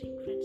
secret.